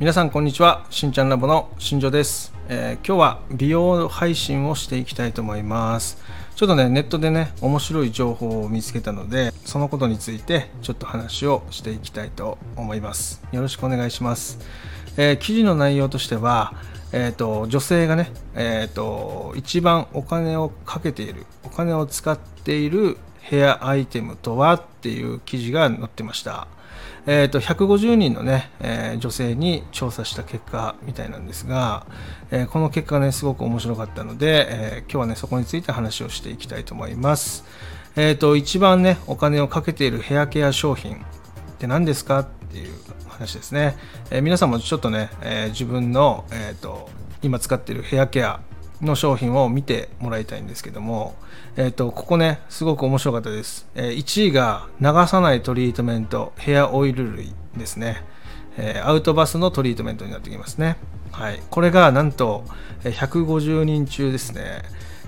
皆さんこんにちは。しんちゃんラボの新庄です、えー、今日は美容配信をしていきたいと思います。ちょっとねネットでね面白い情報を見つけたのでそのことについてちょっと話をしていきたいと思います。よろしくお願いします、えー、記事の内容としてはえーと、女性がね、えーと一番お金をかけているお金を使っているヘアアイテムとはっていう記事が載ってました。えーと、150人のね、えー、女性に調査した結果みたいなんですが、えー、この結果がねすごく面白かったので、えー、今日はねそこについて話をしていきたいと思います。えーと、一番ねお金をかけているヘアケア商品って何ですかっていう話ですね。え皆さんもちょっとね、え自分の、えーと今使っているヘアケアの商品を見てもらいたいんですけども、えーと、ここねすごく面白かったです、えー、1位が流さないトリートメントヘアオイル類ですね、えー、アウトバスのトリートメントになってきますね。はい、これがなんと150人中ですね、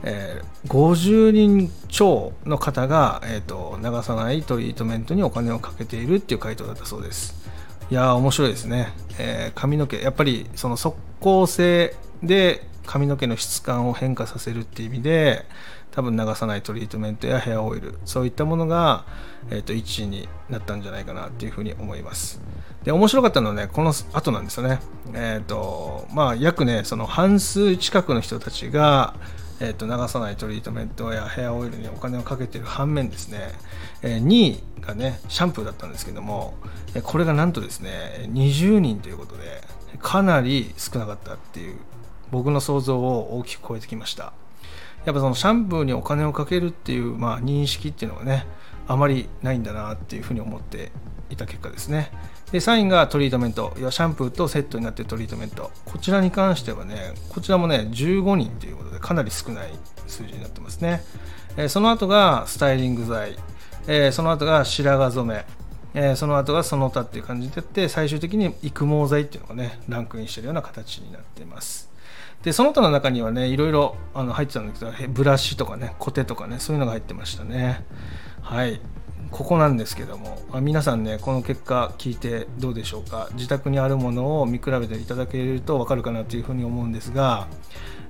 えー、50人超の方が、えーと、流さないトリートメントにお金をかけているっていう回答だったそうです。いやー面白いですね、えー、髪の毛やっぱりその即効性で髪の毛の質感を変化させるっていう意味で多分流さないトリートメントやヘアオイルそういったものが、えー、と1位になったんじゃないかなっていうふうに思います。で面白かったのはねこの後なんですよね。えっ、ー、とまあ約ねその半数近くの人たちがえーと、流さないトリートメントやヘアオイルにお金をかけてる反面ですね、えー、2位がねシャンプーだったんですけどもこれがなんとですね20人ということでかなり少なかったっていう僕の想像を大きく超えてきました。やっぱそのシャンプーにお金をかけるっていう、まあ、認識っていうのがねあまりないんだなっていうふうに思っていた結果ですね。で3位がトリートメントいやシャンプーとセットになってるトリートメント。こちらに関してはねこちらもね15人ということでかなり少ない数字になってますね、えその後がスタイリング剤、えその後が白髪染め。え、その後がその他っていう感じでやって最終的に育毛剤っていうのがねランクインしてるような形になっています。でその他の中にはねいろいろあの入ってたんだけどブラシとかねコテとかねそういうのが入ってましたね。はい。ここなんですけども皆さんねこの結果聞いてどうでしょうか？自宅にあるものを見比べていただけると分かるかなというふうに思うんですが、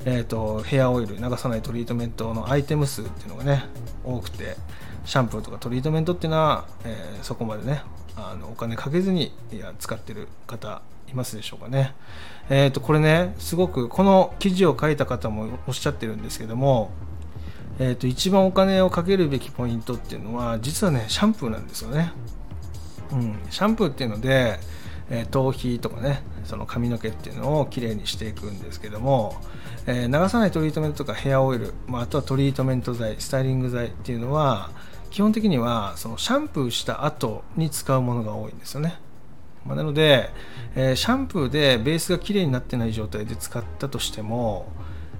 えーと、ヘアオイル流さないトリートメントのアイテム数っていうのがね多くてシャンプーとかトリートメントっていうのは、えー、そこまでねあのお金かけずにいや使ってる方いますでしょうかね。えっ、ー、とこれねすごくこの記事を書いた方もおっしゃってるんですけども、えー、と一番お金をかけるべきポイントっていうのは実はねシャンプーなんですよね。うん、シャンプーっていうので、えー、頭皮とかねその髪の毛っていうのをきれいにしていくんですけども、えー、流さないトリートメントとかヘアオイル、まあ、あとはトリートメント剤スタイリング剤っていうのは基本的にはそのシャンプーした後に使うものが多いんですよね。まあ、なので、えー、シャンプーでベースがきれいになってない状態で使ったとしても、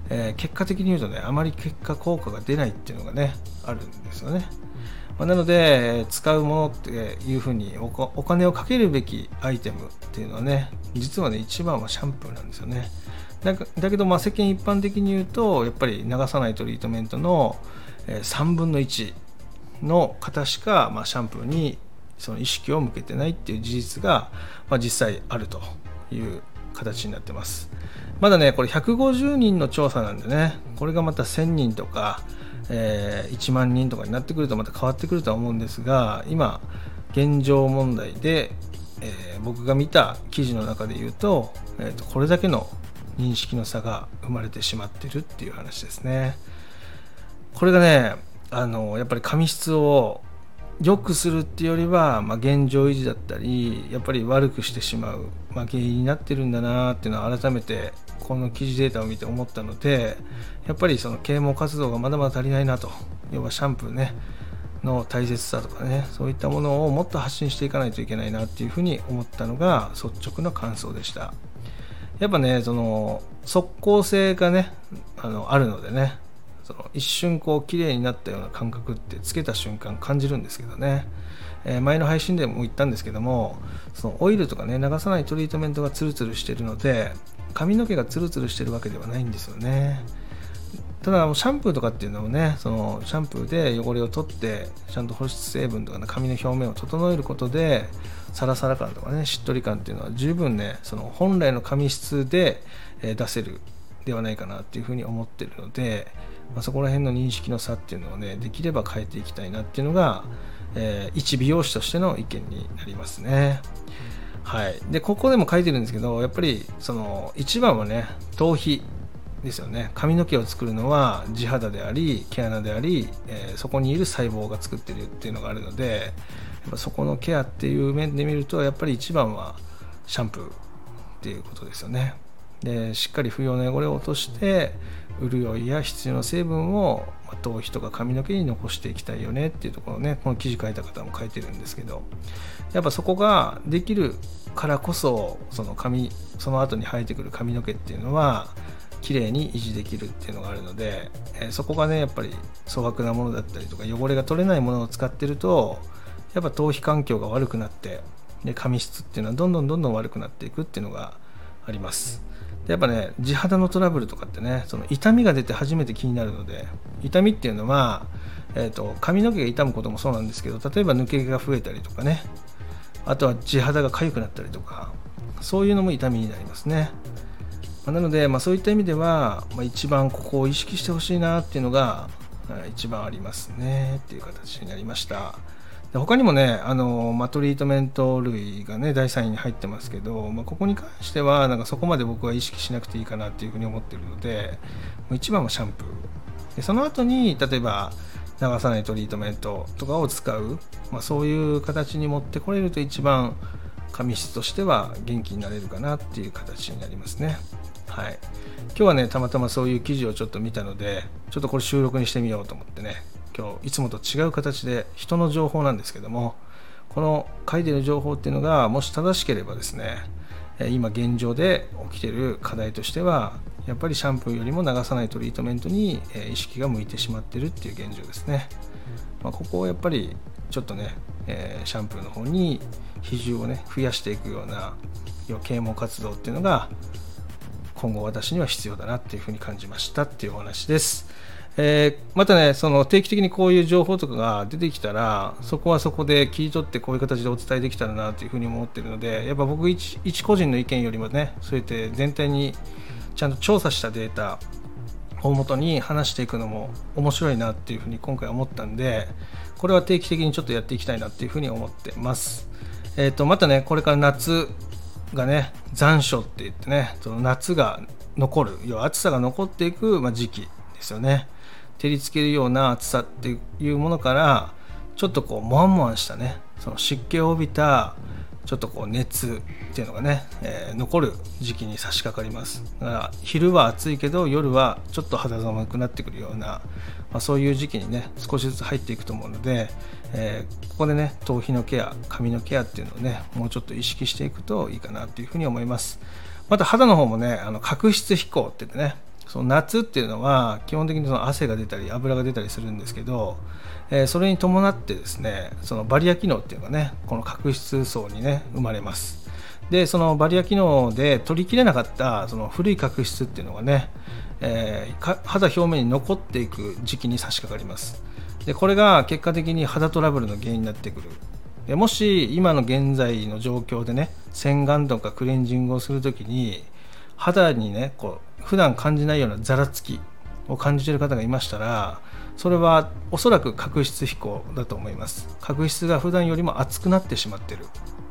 えー、結果的に言うとねあまり結果効果が出ないっていうのがねあるんですよね。まあ、なので使うものっていうふうにお金をかけるべきアイテムっていうのはね実はね一番はシャンプーなんですよね。だだけどまあ世間一般的に言うとやっぱり流さないトリートメントの3分の1の方しか、まあ、シャンプーにその意識を向けてないっていう事実が、まあ、実際あるという形になってます。まだね、これ150人の調査なんでね、これがまた1000人とか、えー、1万人とかになってくるとまた変わってくるとは思うんですが、今、現状問題で、えー、僕が見た記事の中で言うと,、えーと、これだけの認識の差が生まれてしまってるっていう話ですね。これがね、あのやっぱり髪質を良くするっていうよりは、まあ、現状維持だったりやっぱり悪くしてしまう、まあ、原因になってるんだなっていうのは改めてこの記事データを見て思ったのでやっぱりその啓蒙活動がまだまだ足りないなと。要はシャンプーねの大切さとかねそういったものをもっと発信していかないといけないなっていうふうに思ったのが率直な感想でした。やっぱねその即効性がねあのあるのでねその一瞬こう綺麗になったような感覚ってつけた瞬間感じるんですけどね、えー、前の配信でも言ったんですけどもそのオイルとかね流さないトリートメントがツルツルしてるので髪の毛がツルツルしてるわけではないんですよね。ただシャンプーとかっていうのもねそのシャンプーで汚れを取ってちゃんと保湿成分とか、ね、髪の表面を整えることでサラサラ感とかねしっとり感っていうのは十分ねその本来の髪質で出せるではないかなっていうふうに思ってるので、まあ、そこら辺の認識の差っていうのをねできれば変えていきたいなっていうのが、えー、一美容師としての意見になりますね。はい、でここでも書いてるんですけどやっぱりその一番はね頭皮ですよね。髪の毛を作るのは地肌であり毛穴であり、えー、そこにいる細胞が作ってるっていうのがあるのでやっぱそこのケアっていう面で見るとやっぱり一番はシャンプーっていうことですよね。でしっかり不要な汚れを落として潤いや必要な成分を頭皮とか髪の毛に残していきたいよねっていうところねこの記事書いた方も書いてるんですけどやっぱそこができるからこそその髪その後に生えてくる髪の毛っていうのは綺麗に維持できるっていうのがあるので、えー、そこがねやっぱり粗悪なものだったりとか汚れが取れないものを使ってるとやっぱ頭皮環境が悪くなってで髪質っていうのはどんどんどんどん悪くなっていくっていうのがあります。やっぱね地肌のトラブルとかってねその痛みが出て初めて気になるので痛みっていうのは、えーと、髪の毛が傷むこともそうなんですけど例えば抜け毛が増えたりとかねあとは地肌が痒くなったりとかそういうのも痛みになりますね。まなので、まあ、そういった意味では、まあ、一番ここを意識してほしいなっていうのが一番ありますねっていう形になりました。で他にもねあの、まあ、トリートメント類がね第3位に入ってますけど、まあ、ここに関してはなんかそこまで僕は意識しなくていいかなっていうふうに思ってるのでもう一番はシャンプー。でその後に例えば流さないトリートメントとかを使う、まあ、そういう形に持ってこれると一番髪質としては元気になれるかなっていう形になりますね。はい、今日はねたまたまそういう記事をちょっと見たのでちょっとこれ収録にしてみようと思ってね。今日いつもと違う形で人の情報なんですけどもこの書いてる情報っていうのがもし正しければですね今現状で起きてる課題としてはやっぱりシャンプーよりも流さないトリートメントに意識が向いてしまってるっていう現状ですね、まあ、ここをやっぱりちょっとね、えシャンプーの方に比重をね増やしていくような啓蒙活動っていうのが今後私には必要だなっていうふうに感じましたっていうお話です。えー、またね、その定期的にこういう情報とかが出てきたら、そこはそこで切り取ってこういう形でお伝えできたらなというふうに思ってるので、やっぱ僕一、一個人の意見よりもね、そうやって全体にちゃんと調査したデータをもとに話していくのも面白いなっていうふうに今回思ったんで、これは定期的にちょっとやっていきたいなっていうふうに思ってます。えっ、ー、と、またね、これから夏、がね残暑って言ってねその夏が残る要は暑さが残っていく、ま、時期ですよね照りつけるような暑さっていうものからちょっとこうもわんもわんしたね。その湿気を帯びたちょっとこう熱っていうのがね、えー、残る時期に差し掛かります。だから昼は暑いけど夜はちょっと肌寒くなってくるような、まあ、そういう時期にね少しずつ入っていくと思うので、えー、ここでね頭皮のケア髪のケアっていうのをねもうちょっと意識していくといいかなというふうに思います。また肌の方もねあの角質飛行って言ってねその夏っていうのは基本的にその汗が出たり油が出たりするんですけど、えー、それに伴ってですねそのバリア機能っていうのがねこの角質層にね生まれます。でそのバリア機能で取りきれなかったその古い角質っていうのがね、えー、肌表面に残っていく時期に差し掛かります。でこれが結果的に肌トラブルの原因になってくる。でもし今の現在の状況でね洗顔とかクレンジングをする時に肌にねこう普段感じないようなざらつきを感じてる方がいましたらそれはおそらく角質飛行だと思います。角質が普段よりも厚くなってしまってる。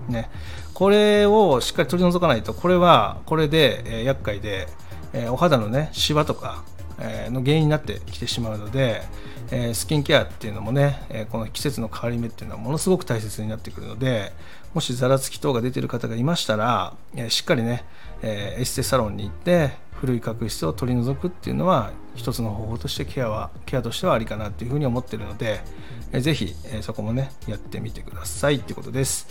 ね。これをしっかり取り除かないとこれはこれで、え、厄介で、え、お肌のねシワとか、え、の原因になってきてしまうので、えスキンケアっていうのもね、えこの季節の変わり目っていうのはものすごく大切になってくるのでもしざらつき等が出てる方がいましたら、えしっかりね、えエステサロンに行って古い角質を取り除くっていうのは一つの方法としてケアはケアとしてはありかなっていうふうに思ってるので、えー、ぜひ、えー、そこもねやってみてくださいっていうことです。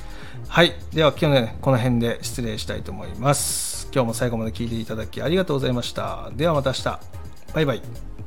はい。では今日ねこの辺で失礼したいと思います。今日も最後まで聴いていただきありがとうございました。ではまた明日。バイバイ。